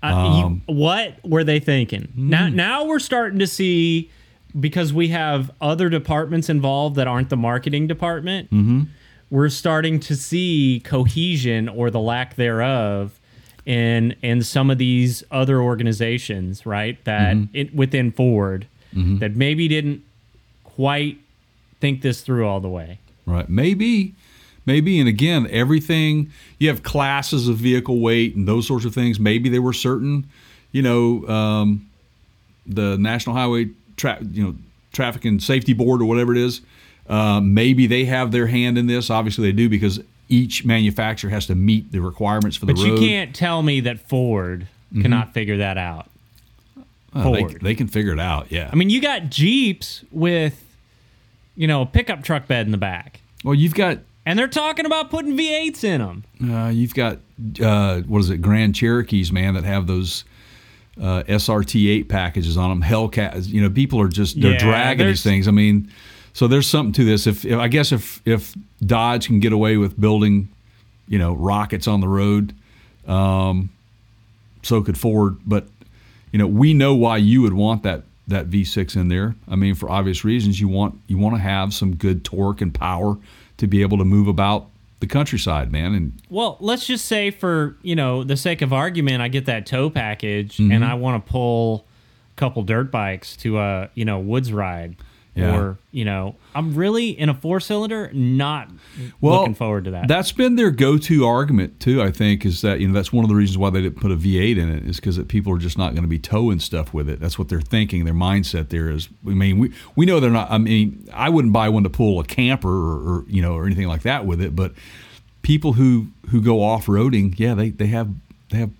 Uh, Um, you, what were they thinking? Now, Hmm. now we're starting to see because we have other departments involved that aren't the marketing department. Mm-hmm. We're starting to see cohesion or the lack thereof in in some of these other organizations, right? That Mm-hmm. it, within Ford that maybe didn't quite think this through all the way. Right. Maybe, maybe. And again, everything you have classes of vehicle weight and those sorts of things. Maybe there were certain, you know, um, the National Highway tra- you know Traffic and Safety Board or whatever it is. Uh, maybe they have their hand in this. Obviously, they do because each manufacturer has to meet the requirements for the But road. you can't tell me that Ford cannot figure that out. Uh, they, Ford. they can figure it out. Yeah. I mean, you got Jeeps with, you know, a pickup truck bed in the back, well, you've got and they're talking about putting V8s in them. Uh, you've got uh, what is it, Grand Cherokees, man, that have those uh, SRT8 packages on them. Hellcats, you know, people are just they're Yeah, dragging these things. I mean, so there's something to this. If, if I guess if if Dodge can get away with building, you know, rockets on the road, um, so could Ford. But you know, we know why you would want that that V6 in there. I mean, for obvious reasons, you want you want to have some good torque and power to be able to move about the countryside, man. And Well, let's just say for you know the sake of argument, I get that tow package, Mm-hmm. and I want to pull a couple dirt bikes to a you know woods ride, Yeah. or you know I'm really in a four cylinder, not well, looking forward to that. That's been their go-to argument too. I think is that you know that's one of the reasons why they didn't put a V8 in it is because that people are just not going to be towing stuff with it. That's what they're thinking. Their mindset there is. I mean, we we know they're not. I mean, I wouldn't buy one to pull a camper or, or you know or anything like that with it. But people who who go off-roading, yeah, they they have they have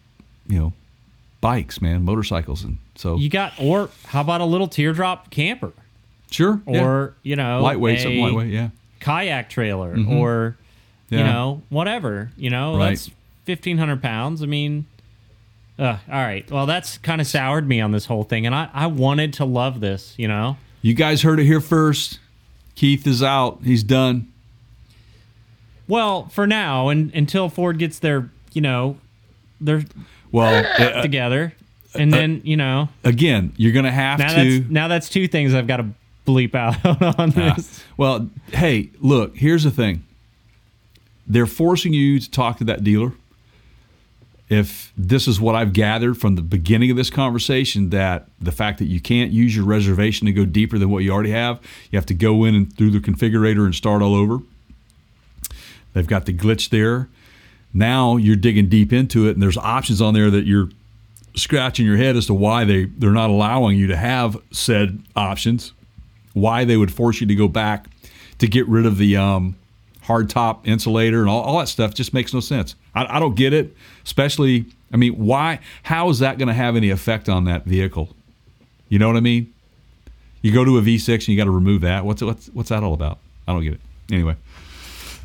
you know bikes, man, motorcycles, and so you got, or how about a little teardrop camper, sure, yeah. or you know, lightweight, a something lightweight, yeah. kayak trailer, or you know whatever, you know Right. that's fifteen hundred pounds. I mean. Uh, all right. Well, that's kind of soured me on this whole thing, and I, I wanted to love this, you know. You guys heard it here first. Keith is out. He's done. Well, for now, and until Ford gets their, you know, their Well, uh, together, and then you know, again, you're going to have now to. that's now that's two things I've got to bleep out on Ah. this. Well, hey, look, here's the thing. They're forcing you to talk to that dealer. If this is what I've gathered from the beginning of this conversation, that the fact that you can't use your reservation to go deeper than what you already have, you have to go in and through the configurator and start all over. They've got the glitch there. Now you're digging deep into it, and there's options on there that you're scratching your head as to why they, they're not allowing you to have said options why they would force you to go back to get rid of the um, hard top insulator and all, all that stuff just makes no sense. I, I don't get it, especially. I mean, why? How is that going to have any effect on that vehicle? You know what I mean? You go to a V6 and you got to remove that. What's what's what's that all about? I don't get it. Anyway,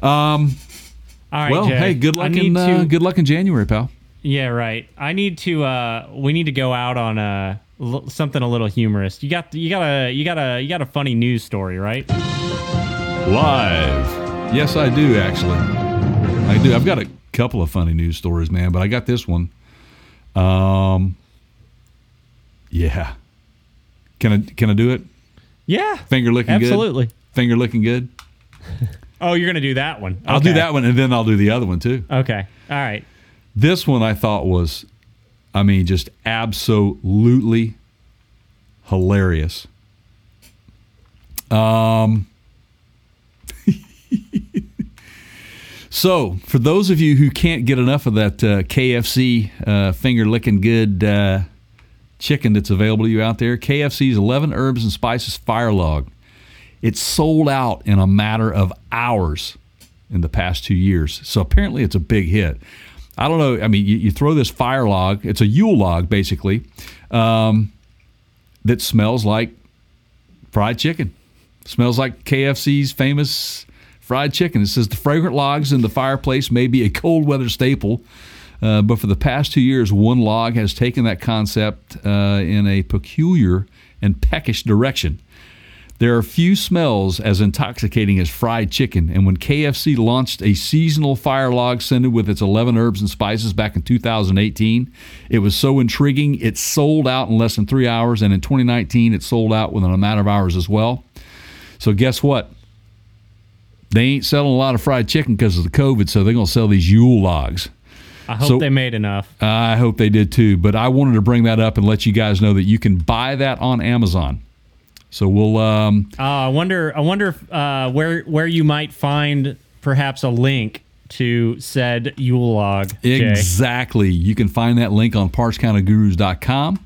All right. well, Jay, hey, good luck in uh, good luck in January, pal. Yeah, right. I need to. uh We need to go out on a l- something a little humorous. You got you got a you got a you got a funny news story, right? Live. Yes, I do actually. I do. I've got a couple of funny news stories, man, but I got this one. Um, yeah. Can I can I do it? Yeah. Finger licking good. Absolutely. Finger looking good. Oh, you're gonna do that one. I'll do that one, and then I'll do the other one too. Okay. All right. This one I thought was, I mean, just absolutely hilarious. Um. So, for those of you who can't get enough of that uh, KFC uh, finger licking good uh, chicken that's available to you out there, KFC's 11 herbs and spices fire log. It's sold out in a matter of hours in the past two years. So apparently it's a big hit. I don't know. I mean, you, you throw this fire log, it's a Yule log basically, um, that smells like fried chicken. Smells like KFC's famous fried chicken. It says the fragrant logs in the fireplace may be a cold weather staple, uh, but for the past two years, one log has taken that concept uh, in a peculiar and peckish direction. There are few smells as intoxicating as fried chicken, and when KFC launched a seasonal fire log scented with its 11 herbs and spices back in 2018, it was so intriguing it sold out in less than three hours, and in 2019 it sold out within a matter of hours as well. So guess what? They ain't selling a lot of fried chicken because of the COVID, so they're going to sell these Yule logs. I hope So- they made enough. I hope they did too, but I wanted to bring that up and let you guys know that you can buy that on Amazon. So we'll um, Uh, I wonder. I wonder if, uh, where where you might find perhaps a link to said Yule log. Jay. Exactly. You can find that link on partscountergurus.com.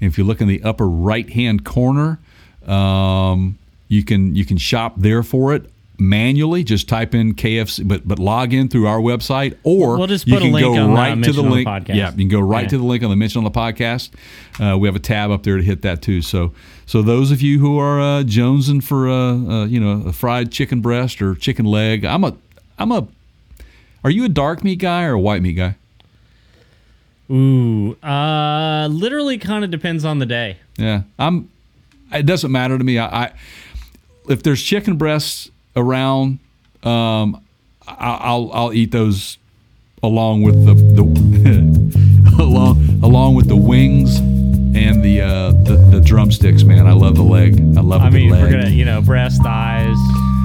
And if you look in the upper right hand corner, um, you can you can shop there for it manually. Just type in KFC, but but log in through our website, or We'll just you put a can link go on the right to the on the link. podcast. Yeah, you can go right to the link on the mention on the podcast. Uh, we have a tab up there to hit that too. So so those of you who are uh, jonesing for uh, uh, you know a fried chicken breast or chicken leg, I'm a I'm a. Are you a dark meat guy or a white meat guy? Ooh, uh, literally kind of depends on the day. Yeah, I'm. It doesn't matter to me. I, I if there's chicken breasts around, um, I, I'll I'll eat those along with the the along along with the wings and the uh, the, the drumsticks. Man, I love the leg. I love I mean, leg. we're gonna, you know, breast, thighs.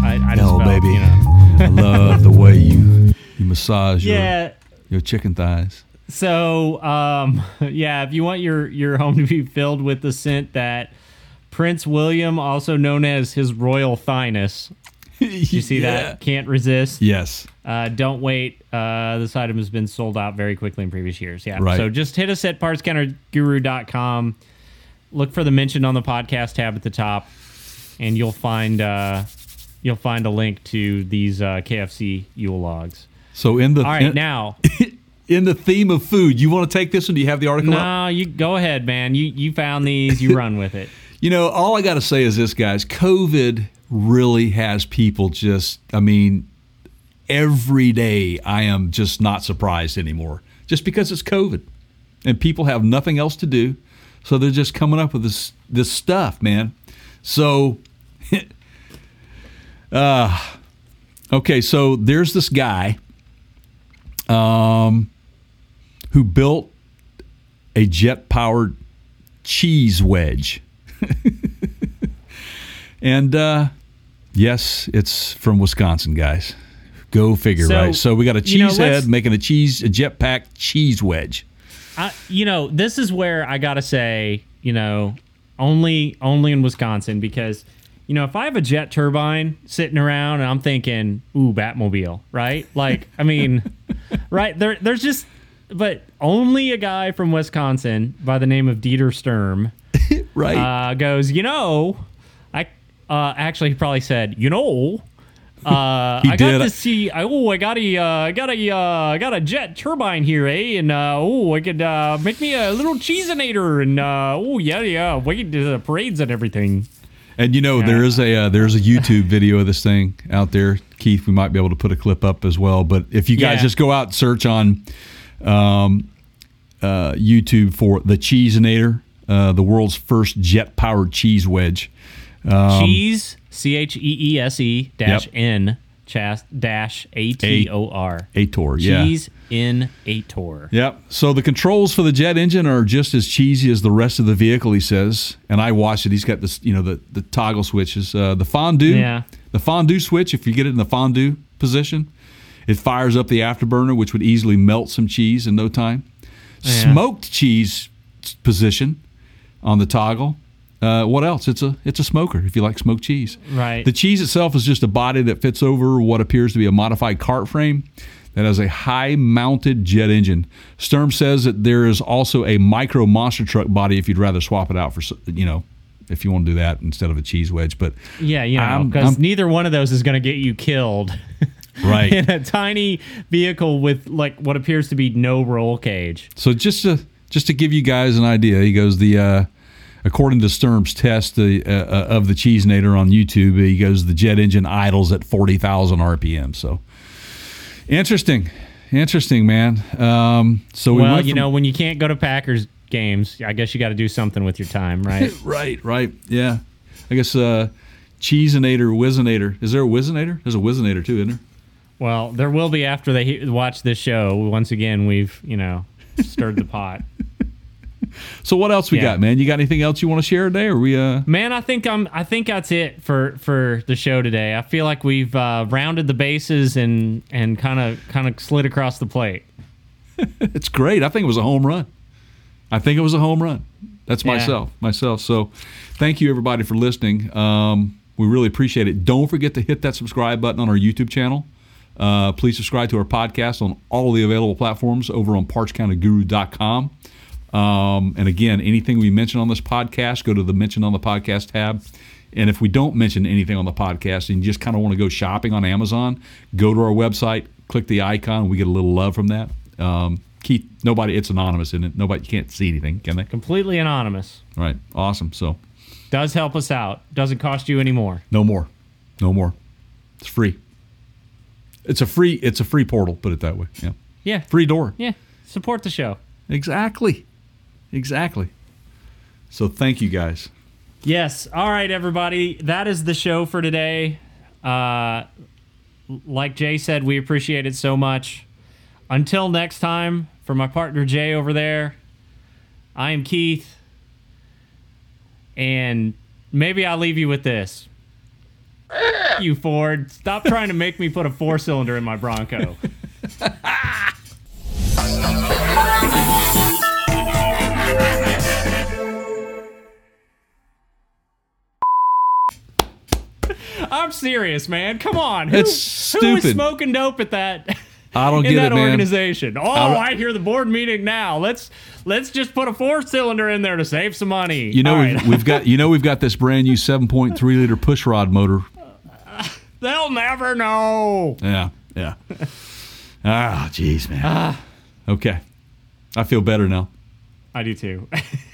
I, I just no, baby, you know. I love the way you you massage your Yeah. your chicken thighs. So, um, yeah, if you want your your home to be filled with the scent that Prince William, also known as his royal you see that? Can't resist. Yes. Uh, don't wait. Uh, this item has been sold out very quickly in previous years. Yeah. Right. So just hit us at partscounterguru.com. Look for the mention on the podcast tab at the top, and you'll find uh, you'll find a link to these uh, KFC Yule logs. So in the All right, in, now in the theme of food, you want to take this one? Do you have the article? up? No, you go ahead, man. You you found these. You run with it. You know, all I got to say is this, guys. COVID really has people just, I mean, every day I am just not surprised anymore just because it's COVID and people have nothing else to do. So they're just coming up with this this stuff, man. So uh okay, so there's this guy um who built a jet powered cheese wedge. and uh, yes, it's from Wisconsin, guys. Go figure, So, right? So we got a you know, cheese head making a cheese, a jetpack cheese wedge. I, you know, this is where I gotta say, you know, only only in Wisconsin because, you know, if I have a jet turbine sitting around and I'm thinking, ooh, Batmobile, right? Like, I mean, right there, there's just, but only a guy from Wisconsin by the name of Dieter Sturm Right. uh, goes, you know, uh, actually he probably said, you know, uh, I did. got to see. Oh, I got a, uh, I got a, uh, I got a jet turbine here, eh? And uh, oh, I could uh, make me a little cheesinator, and uh, oh yeah, yeah, wait to the parades and everything. and you know there is a uh, there's a YouTube video of this thing out there, Keith. We might be able to put a clip up as well. But if you guys Yeah. just go out and search on um, uh, YouTube for the Cheesinator, uh, the world's first jet powered cheese wedge. Um, Cheese, C H E E S E dash Yep. N chas dash A T O R. Ator, yeah. Cheese in Ator. Yep. So the controls for the jet engine are just as cheesy as the rest of the vehicle, he says. And I watched it. He's got this, you know, the, the toggle switches. Uh, the fondue, Yeah. the fondue switch, if you get it in the fondue position, it fires up the afterburner, which would easily melt some cheese in no time. Yeah. Smoked cheese position on the toggle. Uh, what else? It's a it's a smoker if you like smoked cheese. Right. The cheese itself is just a body that fits over what appears to be a modified cart frame that has a high mounted jet engine. Sturm says that there is also a micro monster truck body if you'd rather swap it out for, you know, if you want to do that instead of a cheese wedge. But Yeah, you know, because neither one of those is going to get you killed. Right. in a tiny vehicle with like what appears to be no roll cage. So just to just to give you guys an idea, he goes the uh, according to Sturm's test the, uh, uh, of the Cheesinator on YouTube, he goes the jet engine idles at forty thousand RPM. So interesting, interesting, man. Um, so we well, went you know, when you can't go to Packers games, I guess you got to do something with your time, right? right, right, yeah. I guess uh, Cheesinator, Whizzinator. Is there a Whizzinator? There's a Whizzinator too, isn't there? well, there will be after they watch this show. Once again, we've you know stirred the pot. So what else we Yeah. got, man? You got anything else you want to share today? Or we uh Man, I think I'm. I think that's it for for the show today. I feel like we've uh, rounded the bases and and kind of kind of slid across the plate. It's great. I think it was a home run. I think it was a home run. That's Yeah. myself. Myself. So thank you everybody for listening. Um, we really appreciate it. Don't forget to hit that subscribe button on our YouTube channel. Uh, please subscribe to our podcast on all the available platforms over on partscounterguru.com. Um, and again, anything we mention on this podcast, go to the mention on the podcast tab. And if we don't mention anything on the podcast and you just kind of want to go shopping on Amazon, go to our website, click the icon, we get a little love from that. Um, Keith, nobody, it's anonymous, isn't it? Nobody, you can't see anything, can they? Completely anonymous. All right, awesome. So, Does help us out. Doesn't cost you any more. no more, no more. It's free. It's a free, it's a free portal. Put it that way. Yeah, Yeah. free door. Yeah. Support the show. Exactly, exactly. So, thank you guys. Yes. All right, everybody. That is the show for today. Uh, like Jay said, we appreciate it so much. Until next time, for my partner Jay over there, I am Keith. And maybe I'll leave you with this. you, Ford. Stop trying to make me put a four cylinder in my Bronco. I'm serious, man. Come on. Who, It's Who is smoking dope at that? I don't in get that it, man. organization. Oh, I- I, hear the board meeting now. Let's let's just put a four cylinder in there to save some money. You know, we've, right. we've got you know we've got this brand new 7.3 liter push rod motor. they'll never know. Yeah, yeah. ah, jeez, man. Okay, I feel better now. I do too.